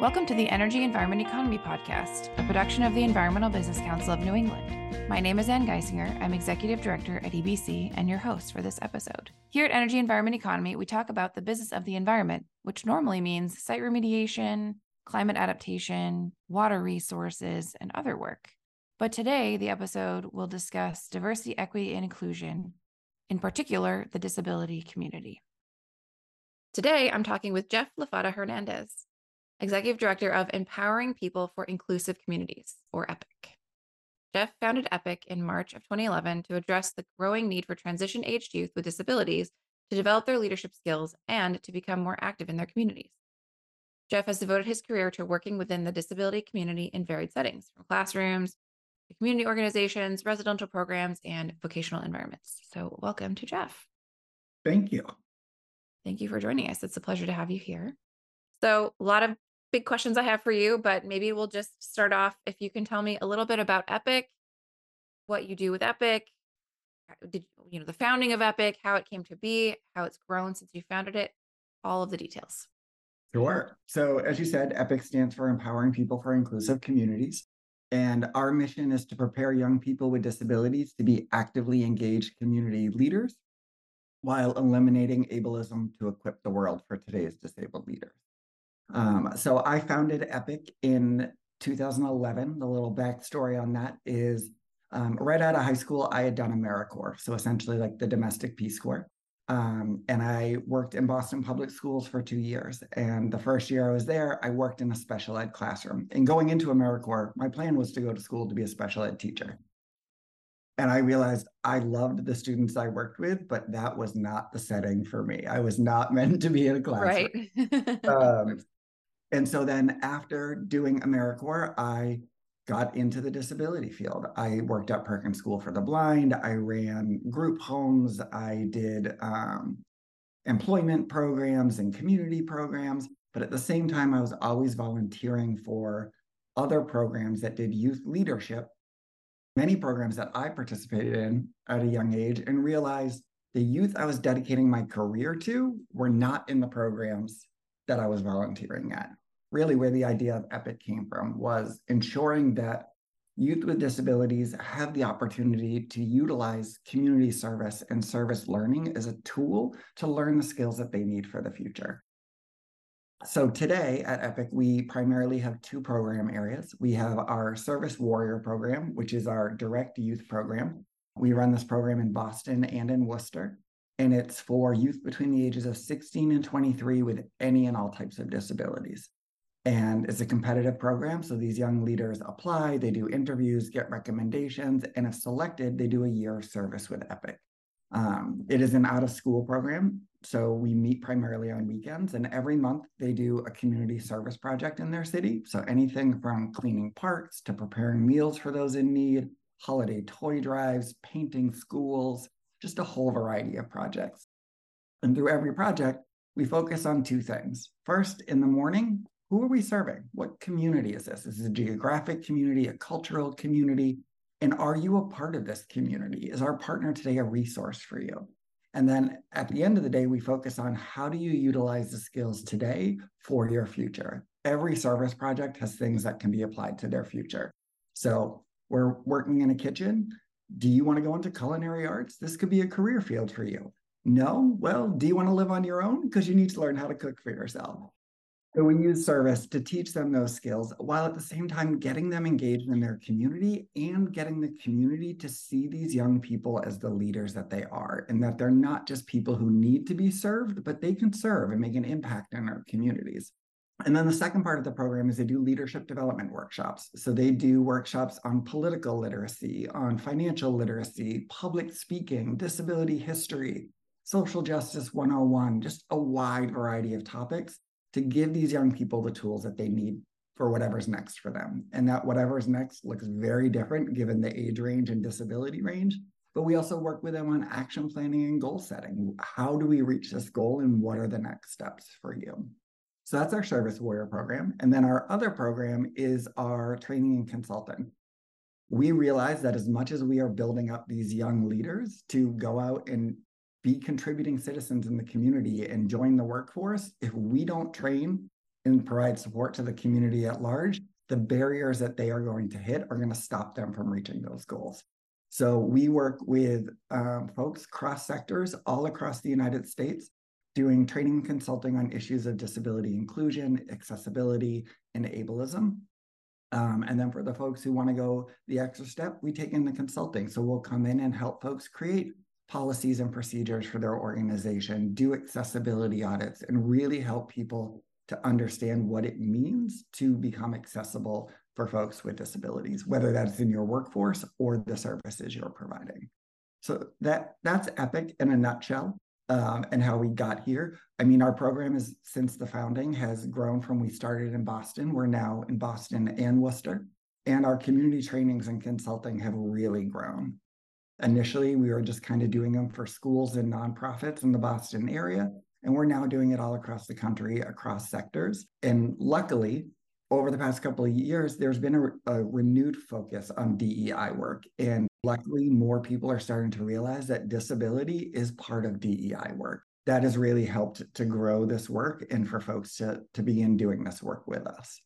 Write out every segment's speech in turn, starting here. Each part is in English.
Welcome to the Energy Environment Economy Podcast, a production of the Environmental Business Council of New England. My name is Ann Geisinger. I'm Executive Director at EBC and your host for this episode. Here at Energy Environment Economy, we talk about the business of the environment, which normally means site remediation, climate adaptation, water resources, and other work. But today, the episode will discuss diversity, equity, and inclusion, in particular, the disability community. Today, I'm talking with Jeff Lafata Hernandez. Executive Director of Empowering People for Inclusive Communities, or EPIC. Jeff founded EPIC in March of 2011 to address the growing need for transition aged youth with disabilities to develop their leadership skills and to become more active in their communities. Jeff has devoted his career to working within the disability community in varied settings, from classrooms to community organizations, residential programs, and vocational environments. So, welcome to Jeff. Thank you. Thank you for joining us. It's a pleasure to have you here. So, a lot of big questions I have for you, but maybe we'll just start off. If you can tell me a little bit about Epic, what you do with Epic, uh, did you know the founding of Epic, how it came to be, how it's grown since you founded it, all of the details. Sure. So, as you said, EPIC stands for Empowering People for Inclusive Communities. And our mission is to prepare young people with disabilities to be actively engaged community leaders while eliminating ableism to equip the world for today's disabled leaders. Um, so I founded Epic in 2011. The little backstory on that is um, right out of high school, I had done AmeriCorps, so essentially like the domestic Peace Corps. Um, and I worked in Boston Public Schools for two years. And the first year I was there, I worked in a special ed classroom. And going into AmeriCorps, my plan was to go to school to be a special ed teacher. And I realized I loved the students I worked with, but that was not the setting for me. I was not meant to be in a classroom. Right. um, and so then after doing AmeriCorps, I got into the disability field. I worked at Perkins School for the Blind. I ran group homes. I did um, employment programs and community programs. But at the same time, I was always volunteering for other programs that did youth leadership, many programs that I participated in at a young age, and realized the youth I was dedicating my career to were not in the programs that I was volunteering at. Really, where the idea of EPIC came from was ensuring that youth with disabilities have the opportunity to utilize community service and service learning as a tool to learn the skills that they need for the future. So today at EPIC, we primarily have two program areas. We have our Service Warrior program, which is our direct youth program. We run this program in Boston and in Worcester and it's for youth between the ages of 16 and 23 with any and all types of disabilities. And it's a competitive program. So these young leaders apply, they do interviews, get recommendations, and if selected, they do a year of service with EPIC. Um, it is an out of school program. So we meet primarily on weekends, and every month they do a community service project in their city. So anything from cleaning parks to preparing meals for those in need, holiday toy drives, painting schools, just a whole variety of projects. And through every project, we focus on two things. First, in the morning, who are we serving? What community is this? Is it a geographic community, a cultural community? And are you a part of this community? Is our partner today a resource for you? And then at the end of the day, we focus on how do you utilize the skills today for your future? Every service project has things that can be applied to their future. So we're working in a kitchen. Do you want to go into culinary arts? This could be a career field for you. No? Well, do you want to live on your own? Because you need to learn how to cook for yourself. So we use service to teach them those skills while at the same time getting them engaged in their community and getting the community to see these young people as the leaders that they are and that they're not just people who need to be served, but they can serve and make an impact in our communities. And then the second part of the program is they do leadership development workshops. So they do workshops on political literacy, on financial literacy, public speaking, disability history, social justice 101, just a wide variety of topics to give these young people the tools that they need for whatever's next for them. And that whatever's next looks very different given the age range and disability range. But we also work with them on action planning and goal setting. How do we reach this goal and what are the next steps for you? So that's our Service Warrior program. And then our other program is our training and consulting. We realize that as much as we are building up these young leaders to go out and be contributing citizens in the community and join the workforce, if we don't train and provide support to the community at large, the barriers that they are going to hit are going to stop them from reaching those goals. So we work with um, folks cross sectors all across the United States, doing training and consulting on issues of disability inclusion, accessibility, and ableism. Um, and then for the folks who want to go the extra step, we take in the consulting. So we'll come in and help folks create policies and procedures for their organization, do accessibility audits, and really help people to understand what it means to become accessible for folks with disabilities, whether that's in your workforce or the services you're providing. So that that's Epic in a nutshell. Um, and how we got here. I mean, our program is since the founding has grown from we started in Boston. We're now in Boston and Worcester, and our community trainings and consulting have really grown. Initially, we were just kind of doing them for schools and nonprofits in the Boston area, and we're now doing it all across the country, across sectors. And luckily, over the past couple of years, there's been a, a, renewed focus on DEI work. And luckily, more people are starting to realize that disability is part of DEI work. That has really helped to grow this work and for folks to, to begin doing this work with us.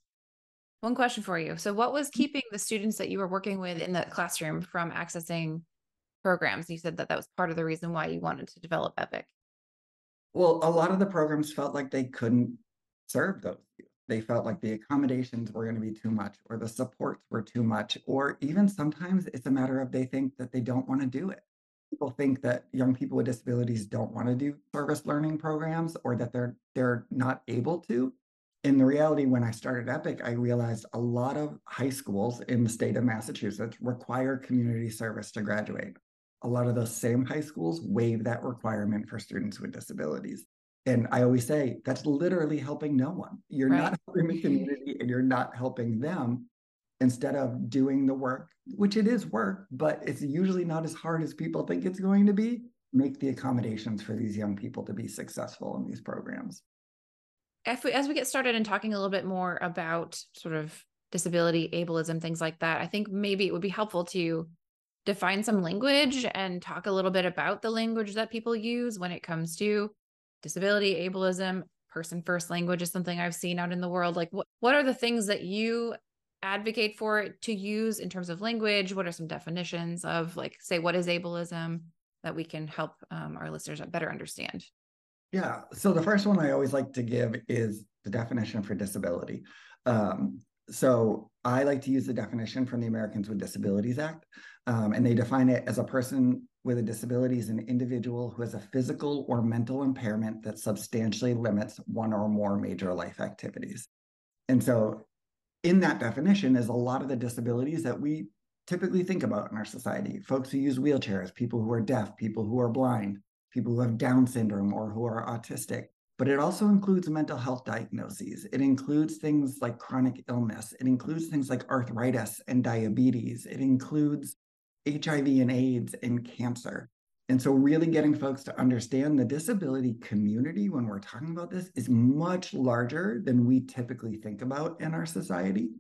One question for you. So, what was mm-hmm. keeping the students that you were working with in the classroom from accessing programs? You said that that was part of the reason why you wanted to develop EPIC. Well, a lot of the programs felt like they couldn't serve those they felt like the accommodations were going to be too much or the supports were too much or even sometimes it's a matter of they think that they don't want to do it. People think that young people with disabilities don't want to do service learning programs or that they're they're not able to. In the reality when i started epic i realized a lot of high schools in the state of massachusetts require community service to graduate. A lot of those same high schools waive that requirement for students with disabilities and I always say that's literally helping no one. You're right. not helping the community and you're not helping them instead of doing the work, which it is work, but it's usually not as hard as people think it's going to be. Make the accommodations for these young people to be successful in these programs. If we, as we get started and talking a little bit more about sort of disability, ableism, things like that, I think maybe it would be helpful to define some language and talk a little bit about the language that people use when it comes to disability, ableism, person first language is something I've seen out in the world. Like what what are the things that you advocate for to use in terms of language? What are some definitions of like say what is ableism that we can help um, our listeners better understand? Yeah. So the first one I always like to give is the definition for disability. Um, so I like to use the definition from the Americans with Disabilities Act, um, and they define it as a person with a disability is an individual who has a physical or mental impairment that substantially limits one or more major life activities. And so, in that definition, is a lot of the disabilities that we typically think about in our society folks who use wheelchairs, people who are deaf, people who are blind, people who have Down syndrome or who are autistic. But it also includes mental health diagnoses. It includes things like chronic illness. It includes things like arthritis and diabetes. It includes HIV and AIDS and cancer. And so, really getting folks to understand the disability community when we're talking about this is much larger than we typically think about in our society.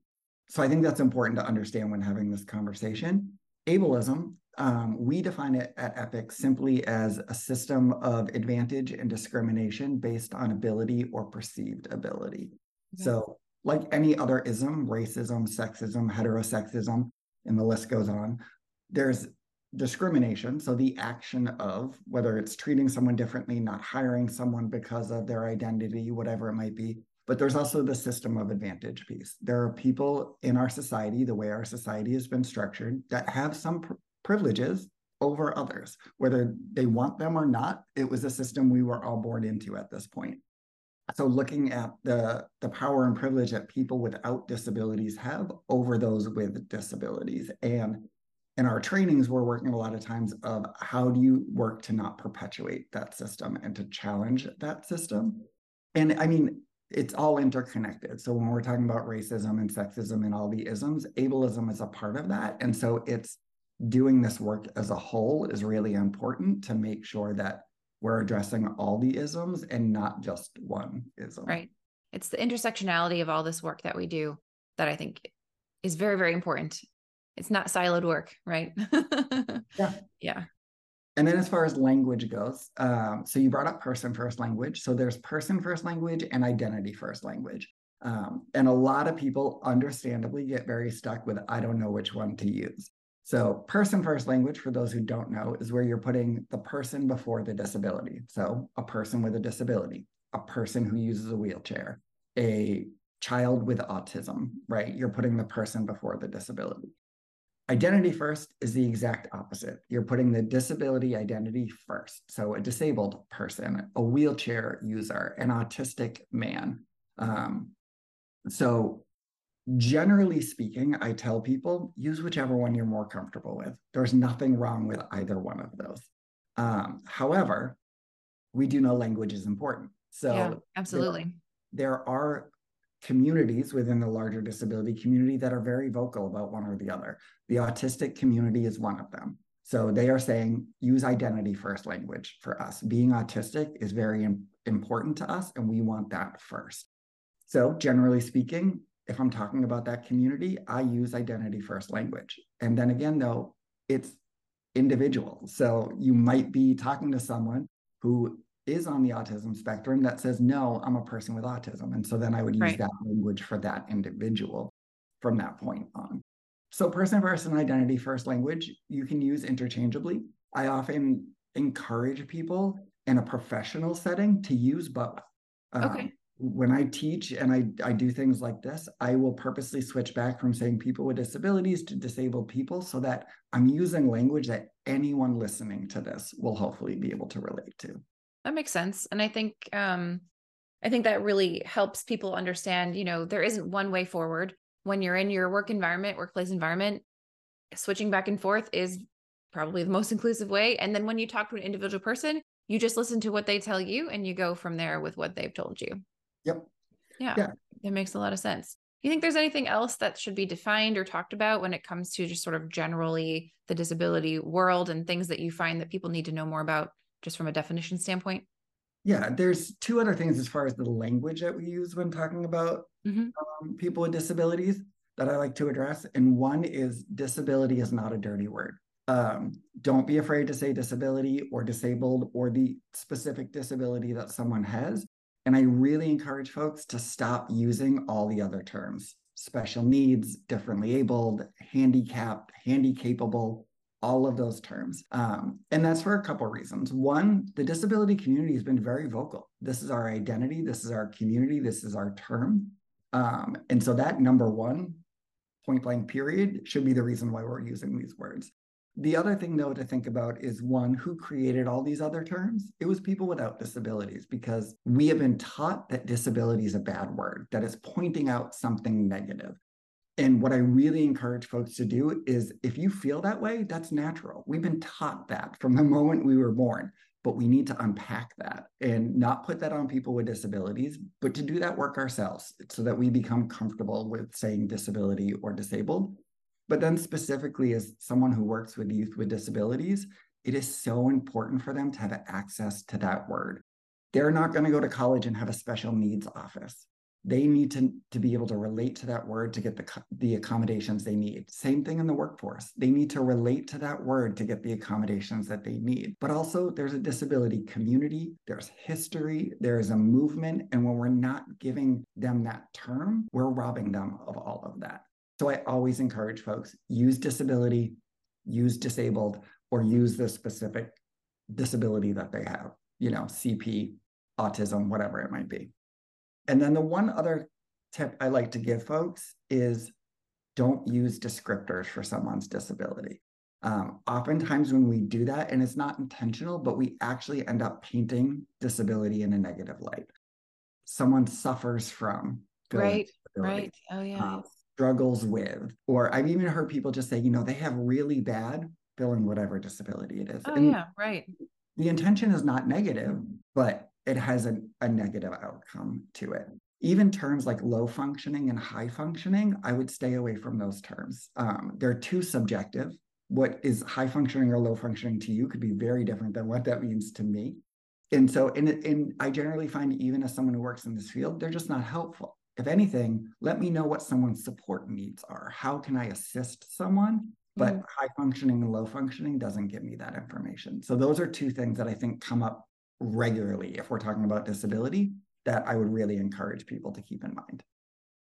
So, I think that's important to understand when having this conversation. Ableism, um, we define it at EPIC simply as a system of advantage and discrimination based on ability or perceived ability. So, like any other ism, racism, sexism, heterosexism, and the list goes on, there's discrimination. So the action of whether it's treating someone differently, not hiring someone because of their identity, whatever it might be. But there's also the system of advantage piece. There are people in our society, the way our society has been structured, that have some pr- privileges over others, whether they want them or not. It was a system we were all born into at this point. So looking at the, the power and privilege that people without disabilities have over those with disabilities and in our trainings, we're working a lot of times of how do you work to not perpetuate that system and to challenge that system. And I mean, it's all interconnected. So when we're talking about racism and sexism and all the isms, ableism is a part of that. And so it's doing this work as a whole is really important to make sure that we're addressing all the isms and not just one ism. Right. It's the intersectionality of all this work that we do that I think is very, very important it's not siloed work, right? yeah. Yeah. And then as far as language goes, um, so you brought up person first language. So there's person first language and identity first language. Um, and a lot of people understandably get very stuck with, I don't know which one to use. So, person first language, for those who don't know, is where you're putting the person before the disability. So, a person with a disability, a person who uses a wheelchair, a child with autism, right? You're putting the person before the disability. Identity first is the exact opposite. You're putting the disability identity first. So, a disabled person, a wheelchair user, an autistic man. Um, so, generally speaking, I tell people use whichever one you're more comfortable with. There's nothing wrong with either one of those. Um, however, we do know language is important. So, yeah, absolutely. There, there are communities within the larger disability community that are very vocal about one or the other. The autistic community is one of them. So they are saying use identity first language for us. Being autistic is very important to us, and we want that first. So, generally speaking, if I'm talking about that community, I use identity first language. And then again, though, it's individual. So you might be talking to someone who is on the autism spectrum that says, no, I'm a person with autism. And so then I would use right. that language for that individual from that point on. So person person identity first language, you can use interchangeably. I often encourage people in a professional setting to use both. Um, okay. When I teach and I, I do things like this, I will purposely switch back from saying people with disabilities to disabled people so that I'm using language that anyone listening to this will hopefully be able to relate to that makes sense and i think um i think that really helps people understand you know there isn't one way forward. When you're in your work environment workplace environment switching back and forth is probably the most inclusive way and then when you talk to an individual person you just listen to what they tell you and you go from there with what they've told you. Yep. Yeah, yeah. it makes a lot of sense. Do you think there's anything else that should be defined or talked about when it comes to just sort of generally the disability world and things that you find that people need to know more about just from a definition standpoint? Yeah, there's two other things as far as the language that we use when talking about mm-hmm. um, people with disabilities that I like to address. And one is disability is not a dirty word. Um, don't be afraid to say disability or disabled or the specific disability that someone has. And I really encourage folks to stop using all the other terms special needs, differently abled, handicapped, handy capable all of those terms. Um, and that's for a couple of reasons. One, the disability community has been very vocal. This is our identity, this is our community, this is our term. Um, and so that number one, point blank period, should be the reason why we're using these words. The other thing, though, to think about is one, who created all these other terms? It was people without disabilities because we have been taught that disability is a bad word, that it's pointing out something negative. And what I really encourage folks to do is if you feel that way, that's natural. We've been taught that from the moment we were born, but we need to unpack that and not put that on people with disabilities, but to do that work ourselves so that we become comfortable with saying disability or disabled. But then, specifically, as someone who works with youth with disabilities, it is so important for them to have access to that word. They're not going to go to college and have a special needs office they need to, to be able to relate to that word to get the, the accommodations they need. Same thing in the workforce. They need to relate to that word to get the accommodations that they need. But also, there's a disability community, there's history, there is a movement. And when we're not giving them that term, we're robbing them of all of that. So I always encourage folks use disability, use disabled, or use the specific disability that they have, you know, CP, autism, whatever it might be. And then the one other tip I like to give folks is don't use descriptors for someone's disability. Um, oftentimes, when we do that, and it's not intentional, but we actually end up painting disability in a negative light. Someone suffers from, right, right, oh yeah, uh, struggles with, or I've even heard people just say, you know, they have really bad, fill in whatever disability it is. Oh and yeah, right. The intention is not negative, but it has a, a negative outcome to it. Even terms like low functioning and high functioning, I would stay away from those terms. Um, they're too subjective. What is high functioning or low functioning to you could be very different than what that means to me. And so, and, and I generally find, even as someone who works in this field, they're just not helpful. If anything, let me know what someone's support needs are. How can I assist someone? But mm-hmm. high functioning and low functioning doesn't give me that information. So, those are two things that I think come up regularly if we're talking about disability that I would really encourage people to keep in mind.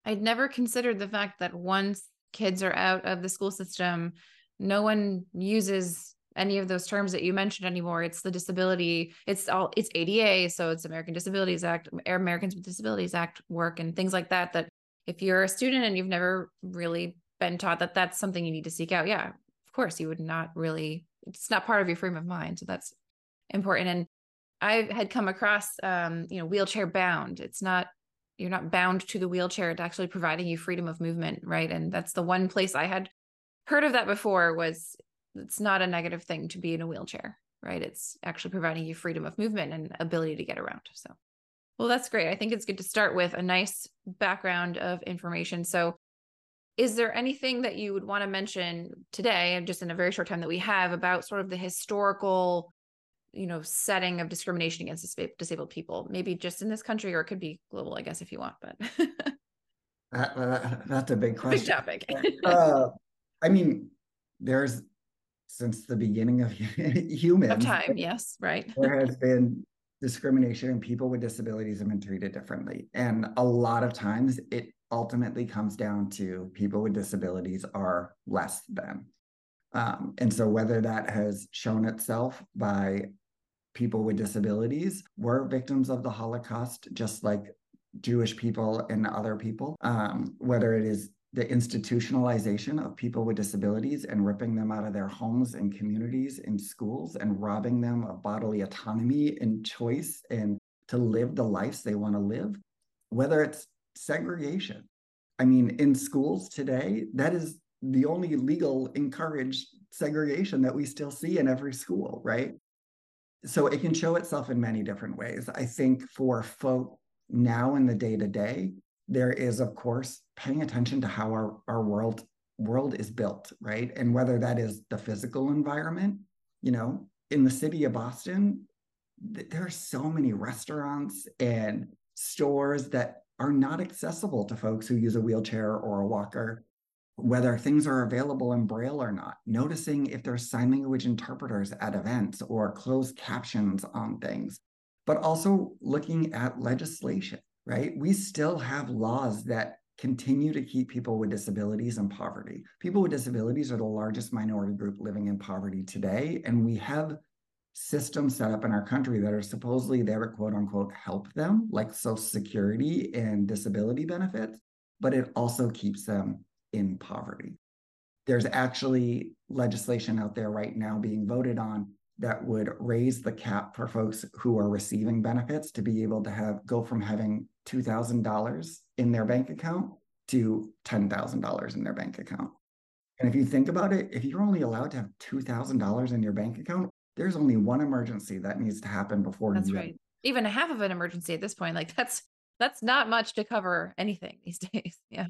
I'd never considered the fact that once kids are out of the school system, no one uses any of those terms that you mentioned anymore. It's the disability, it's all it's ADA, so it's American Disabilities Act, Americans with Disabilities Act work and things like that. That if you're a student and you've never really been taught that that's something you need to seek out, yeah, of course you would not really. It's not part of your frame of mind, so that's important. And I had come across, um, you know, wheelchair bound. It's not you're not bound to the wheelchair. It's actually providing you freedom of movement, right? And that's the one place I had heard of that before was it's not a negative thing to be in a wheelchair, right? It's actually providing you freedom of movement and ability to get around. So, well, that's great. I think it's good to start with a nice background of information. So, is there anything that you would want to mention today, just in a very short time that we have, about sort of the historical, you know, setting of discrimination against disabled people? Maybe just in this country, or it could be global, I guess, if you want. But that, that's a big question. Big topic. uh, I mean, there's since the beginning of human of time yes right there has been discrimination and people with disabilities have been treated differently and a lot of times it ultimately comes down to people with disabilities are less than um, and so whether that has shown itself by people with disabilities were victims of the holocaust just like jewish people and other people um, whether it is the institutionalization of people with disabilities and ripping them out of their homes and communities and schools and robbing them of bodily autonomy and choice and to live the lives they want to live, whether it's segregation. I mean, in schools today, that is the only legal encouraged segregation that we still see in every school, right? So it can show itself in many different ways. I think for folk now in the day to day, there is, of course, paying attention to how our, our world world is built, right? And whether that is the physical environment, you know, in the city of Boston, th- there are so many restaurants and stores that are not accessible to folks who use a wheelchair or a walker, whether things are available in Braille or not, noticing if there's sign language interpreters at events or closed captions on things, but also looking at legislation right? We still have laws that continue to keep people with disabilities in poverty. People with disabilities are the largest minority group living in poverty today. And we have systems set up in our country that are supposedly there to quote unquote help them, like Social Security and disability benefits, but it also keeps them in poverty. There's actually legislation out there right now being voted on that would raise the cap for folks who are receiving benefits to be able to have go from having $2,000 in their bank account to $10,000 in their bank account. And if you think about it, if you're only allowed to have $2,000 in your bank account, there's only one emergency that needs to happen before That's right. Even a half of an emergency at this point, like that's that's not much to cover anything these days. Yeah.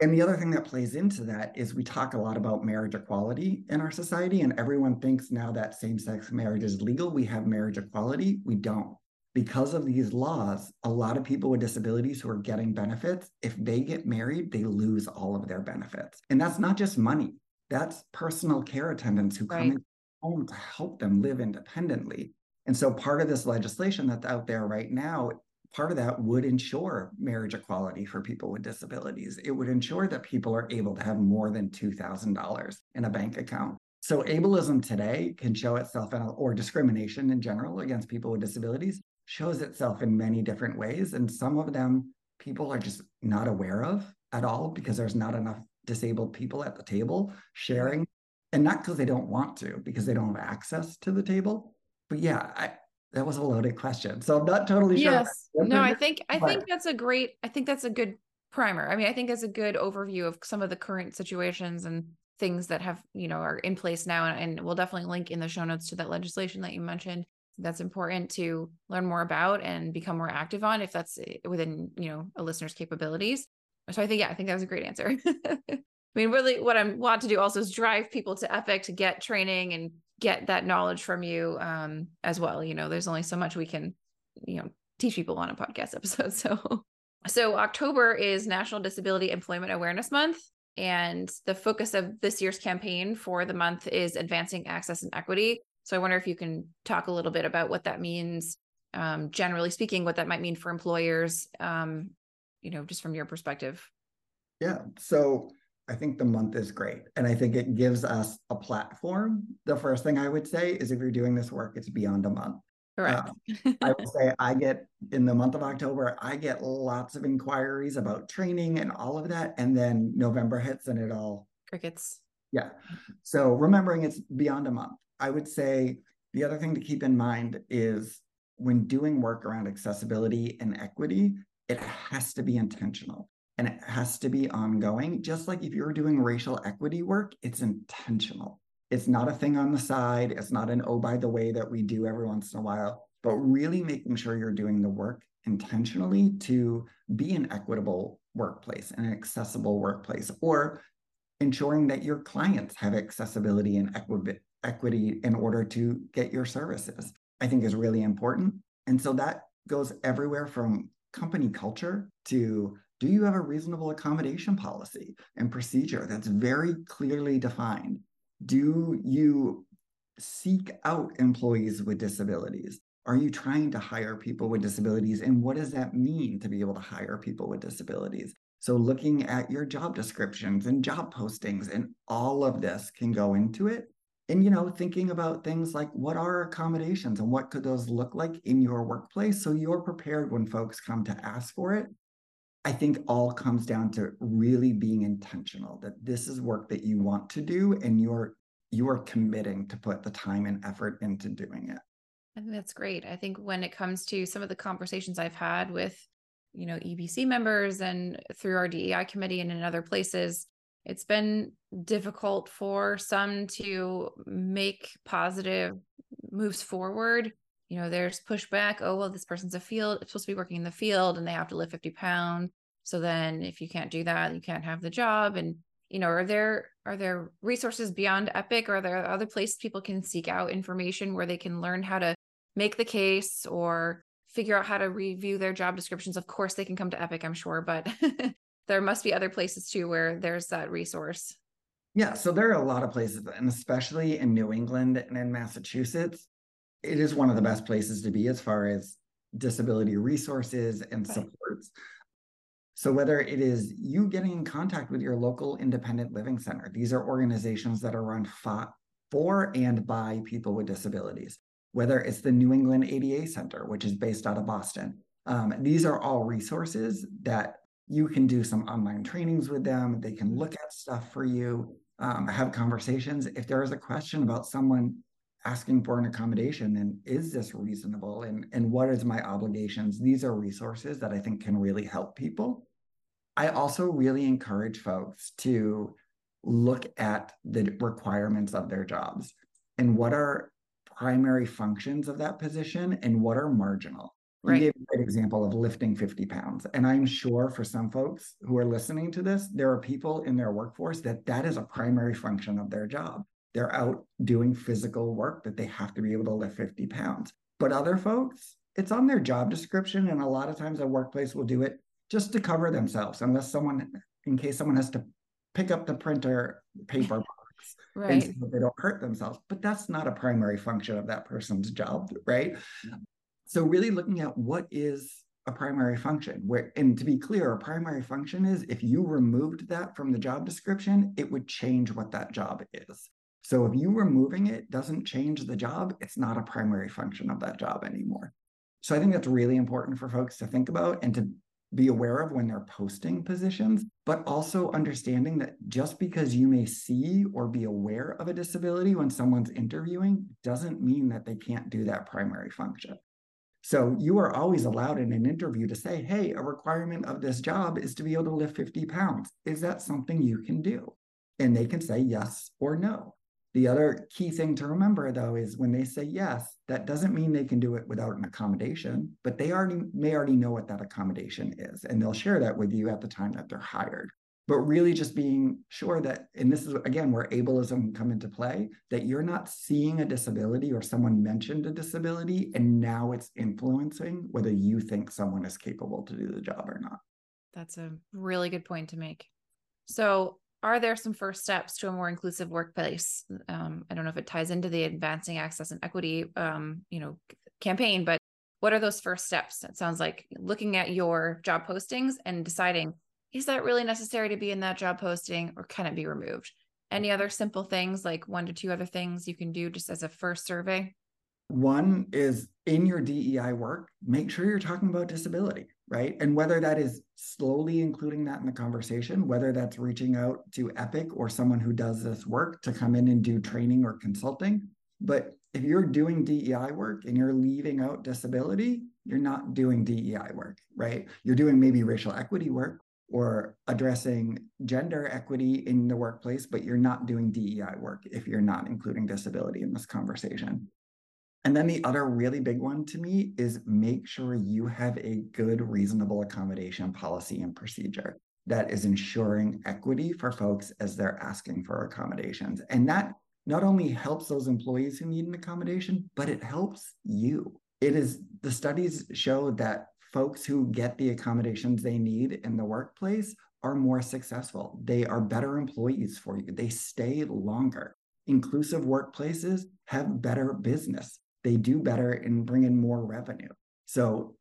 And the other thing that plays into that is we talk a lot about marriage equality in our society, and everyone thinks now that same sex marriage is legal, we have marriage equality. We don't. Because of these laws, a lot of people with disabilities who are getting benefits, if they get married, they lose all of their benefits. And that's not just money, that's personal care attendants who right. come in home to help them live independently. And so part of this legislation that's out there right now part of that would ensure marriage equality for people with disabilities. It would ensure that people are able to have more than $2,000 in a bank account. So ableism today can show itself in, or discrimination in general against people with disabilities shows itself in many different ways. And some of them people are just not aware of at all because there's not enough disabled people at the table sharing. And not because they don't want to, because they don't have access to the table. But yeah, I, that was a loaded question. So I'm not totally sure. Yes. No, I think I think that's a great I think that's a good primer. I mean, I think that's a good overview of some of the current situations and things that have, you know, are in place now. And, and we'll definitely link in the show notes to that legislation that you mentioned. That's important to learn more about and become more active on if that's eh, within, you know, a listener's capabilities. So I think, yeah, I think that was a great answer. I mean, really what I'm want to do also is drive people to Epic to get training and get that knowledge from you um, as well. You know, there's only so much we can, you know, teach people on a podcast episode. So, so October is National Disability Employment Awareness Month. And the focus of this year's campaign for the month is advancing access and equity. So I wonder if you can talk a little bit about what that means, um, generally speaking, what that might mean for employers, um, you know, just from your perspective Yeah. So I think the month is great. And I think it gives us a platform. The first thing I would say is if you're doing this work, it's beyond a month. Correct. Uh, I would say I get in the month of October, I get lots of inquiries about training and all of that. And then November hits and it all crickets. Yeah. So remembering it's beyond a month. I would say the other thing to keep in mind is when doing work around accessibility and equity, it has to be intentional and it has to be ongoing. Just like if you're doing racial equity work, it's intentional. It's not a thing on the side. It's not an, oh, by the way, that we do every once in a while, but really making sure you're doing the work intentionally to be an equitable workplace, an accessible workplace, or ensuring that your clients have accessibility and equi- equity in order to get your services, I think is really important. And so that goes everywhere from company culture to do you have a reasonable accommodation policy and procedure that's very clearly defined? Do you seek out employees with disabilities? Are you trying to hire people with disabilities? And what does that mean to be able to hire people with disabilities? So, looking at your job descriptions and job postings and all of this can go into it. And, you know, thinking about things like what are accommodations and what could those look like in your workplace so you're prepared when folks come to ask for it I think all comes down to really being intentional that this is work that you want to do and you're you're committing to put the time and effort into doing it. I think that's great. I think when it comes to some of the conversations I've had with, you know, EBC members and through our DEI committee and in other places, it's been difficult for some to make positive moves forward. You know, there's pushback. Oh, well, this person's a field, it's supposed to be working in the field and they have to lift 50 pounds. So then if you can't do that, you can't have the job. And, you know, are there are there resources beyond Epic? Or are there other places people can seek out information where they can learn how to make the case or figure out how to review their job descriptions? Of course, they can come to Epic, I'm sure, but there must be other places too where there's that resource. Yeah, so there are a lot of places, and especially in New England and in Massachusetts, it is one of the best places to be as far as disability resources and right. supports. So, whether it is you getting in contact with your local independent living center, these are organizations that are run for and by people with disabilities, whether it's the New England ADA Center, which is based out of Boston. Um, these are all resources that you can do some online trainings with them. They can look at stuff for you, um, have conversations. If there is a question about someone asking for an accommodation and is this reasonable and, and what is my obligations these are resources that i think can really help people I also really encourage folks to look at the requirements of their jobs and what are primary functions of that position and what are marginal. Right. You gave a great example of lifting 50 pounds. And I'm sure for some folks who are listening to this, there are people in their workforce that that is a primary function of their job. They're out doing physical work that they have to be able to lift 50 pounds. But other folks, it's on their job description. And a lot of times a workplace will do it just to cover themselves, unless someone, in case someone has to pick up the printer paper box right. and so they don't hurt themselves. But that's not a primary function of that person's job, right? Mm-hmm. So really looking at what is a primary function where and to be clear a primary function is if you removed that from the job description it would change what that job is so if you removing it doesn't change the job it's not a primary function of that job anymore so i think that's really important for folks to think about and to be aware of when they're posting positions, but also understanding that just because you may see or be aware of a disability when someone's interviewing doesn't mean that they can't do that primary function. So you are always allowed in an interview to say, hey, a requirement of this job is to be able to lift 50 pounds. Is that something you can do? And they can say yes or no. The other key thing to remember, though, is when they say yes, that doesn't mean they can do it without an accommodation, but they already may already know what that accommodation is, and they'll share that with you at the time that they're hired. But really, just being sure that, and this is again where ableism can come into play, that you're not seeing a disability or someone mentioned a disability, and now it's influencing whether you think someone is capable to do the job or not. That's a really good point to make. So, are there some first steps to a more inclusive workplace? Um, I don't know if it ties into the advancing access and equity, um, you know, campaign, but what are those first steps? It sounds like looking at your job postings and deciding is that really necessary to be in that job posting or can it be removed? Any other simple things like one to two other things you can do just as a first survey? One is in your DEI work, make sure you're talking about disability, right? And whether that is slowly including that in the conversation, whether that's reaching out to Epic or someone who does this work to come in and do training or consulting. But if you're doing DEI work and you're leaving out disability, you're not doing DEI work, right? You're doing maybe racial equity work or addressing gender equity in the workplace, but you're not doing DEI work if you're not including disability in this conversation. And then the other really big one to me is make sure you have a good, reasonable accommodation policy and procedure that is ensuring equity for folks as they're asking for accommodations. And that not only helps those employees who need an accommodation, but it helps you. It is the studies show that folks who get the accommodations they need in the workplace are more successful. They are better employees for you. They stay longer. Inclusive workplaces have better business they do better and bring in more revenue. So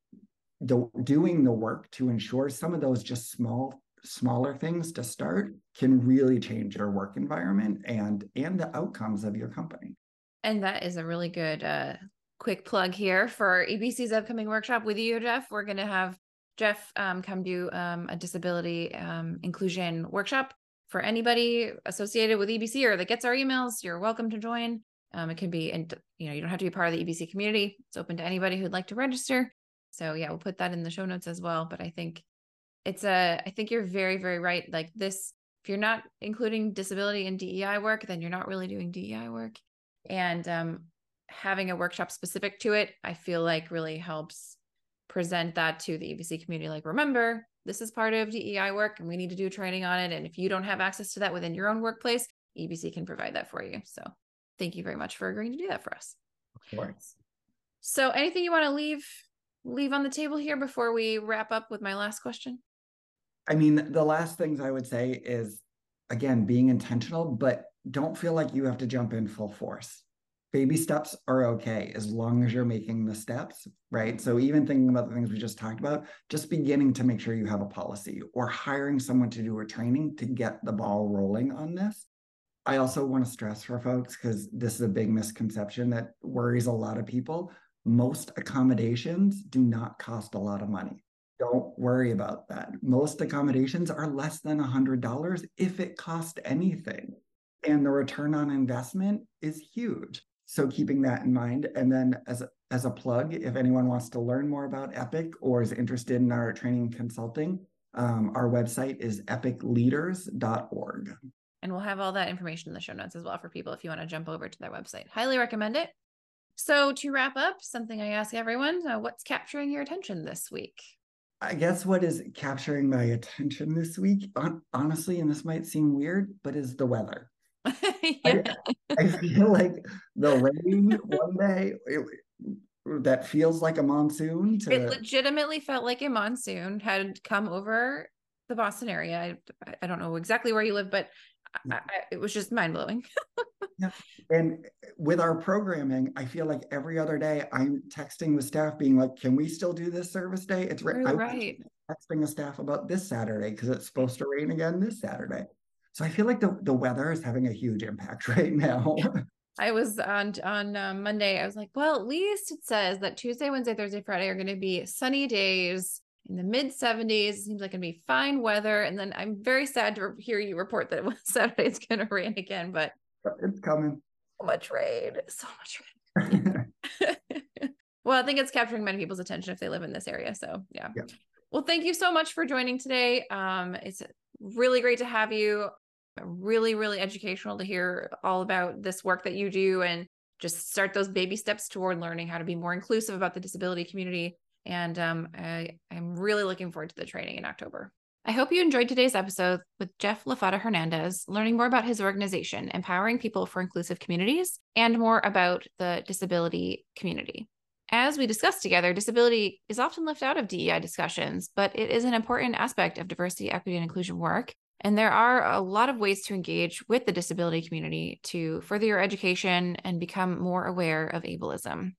the, doing the work to ensure some of those just small smaller things to start can really change your work environment and and the outcomes of your company. And that is a really good uh quick plug here for ebc's upcoming workshop with you jeff. We're going to have jeff um, come do um, a disability um, inclusion workshop for anybody associated with ebc or that gets our emails. You're welcome to join um, it can be, and you know, you don't have to be part of the EBC community. It's open to anybody who'd like to register. So yeah, we'll put that in the show notes as well. But I think it's a, I think you're very, very right. Like this, if you're not including disability in DEI work, then you're not really doing DEI work. And um, having a workshop specific to it, I feel like really helps present that to the EBC community. Like, remember, this is part of DEI work and we need to do training on it. And if you don't have access to that within your own workplace, EBC can provide that for you. So thank you very much for agreeing to do that for us. Of course. So anything you want to leave leave on the table here before we wrap up with my last question? I mean, the last things I would say is again, being intentional, but don't feel like you have to jump in full force. Baby steps are okay as long as you're making the steps, right? So, even thinking about the things we just talked about, just beginning to make sure you have a policy or hiring someone to do a training to get the ball rolling on this I also want to stress for folks because this is a big misconception that worries a lot of people. Most accommodations do not cost a lot of money. Don't worry about that. Most accommodations are less than $100 if it cost anything. And the return on investment is huge. So keeping that in mind. And then as a, as a plug, if anyone wants to learn more about Epic or is interested in our training consulting, um, our website is epicleaders.org. And we'll have all that information in the show notes as well for people if you want to jump over to their website. Highly recommend it. So, to wrap up, something I ask everyone uh, what's capturing your attention this week? I guess what is capturing my attention this week, honestly, and this might seem weird, but is the weather. yeah. I, I, feel like the rain one day it, that feels like a monsoon. To... It legitimately felt like a monsoon had come over the Boston area. I, I don't know exactly where you live, but I, it was just mind blowing. yeah. And with our programming, I feel like every other day I'm texting with staff being like, can we still do this service day? It's right. right. texting the staff about this Saturday because it's supposed to rain again this Saturday. So I feel like the, the weather is having a huge impact right now. I was on on um, Monday. I was like, well, at least it says that Tuesday, Wednesday, Thursday, Friday are going to be sunny days in the mid 70s. It seems like it'll be fine weather. And then I'm very sad to hear you report that Saturday it's going to rain again, but it's coming. So much rain. So much rain. well, I think it's capturing many people's attention if they live in this area. So, yeah. yeah. Well, thank you so much for joining today. Um, it's really great to have you. Really, really educational to hear all about this work that you do and just start those baby steps toward learning how to be more inclusive about the disability community and um, I, I'm really looking forward to the training in October. I hope you enjoyed today's episode with Jeff Lafata Hernandez, learning more about his organization, Empowering People for Inclusive Communities, and more about the disability community. As we discussed together, disability is often left out of DEI discussions, but it is an important aspect of diversity, equity, and inclusion work. And there are a lot of ways to engage with the disability community to further your education and become more aware of ableism.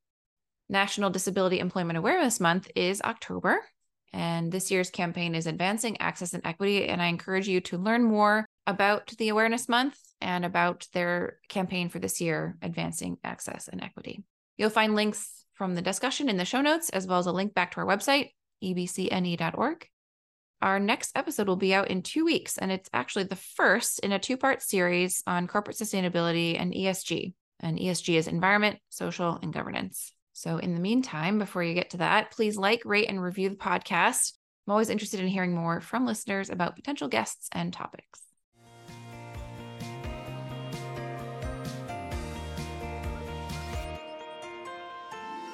National Disability Employment Awareness Month is October. And this year's campaign is Advancing Access and Equity. And I encourage you to learn more about the Awareness Month and about their campaign for this year, Advancing Access and Equity. You'll find links from the discussion in the show notes, as well as a link back to our website, ebcne.org. Our next episode will be out in two weeks, and it's actually the first in a two part series on corporate sustainability and ESG. And ESG is environment, social, and governance. So, in the meantime, before you get to that, please like, rate, and review the podcast. I'm always interested in hearing more from listeners about potential guests and topics.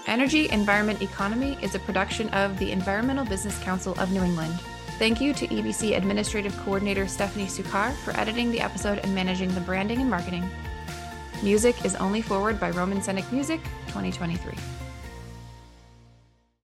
Energy Environment Economy is a production of the Environmental Business Council of New England. Thank you to EBC Administrative Coordinator Stephanie Sukar for editing the episode and managing the branding and marketing. Music is Only Forward by Roman Senyk Music 2023.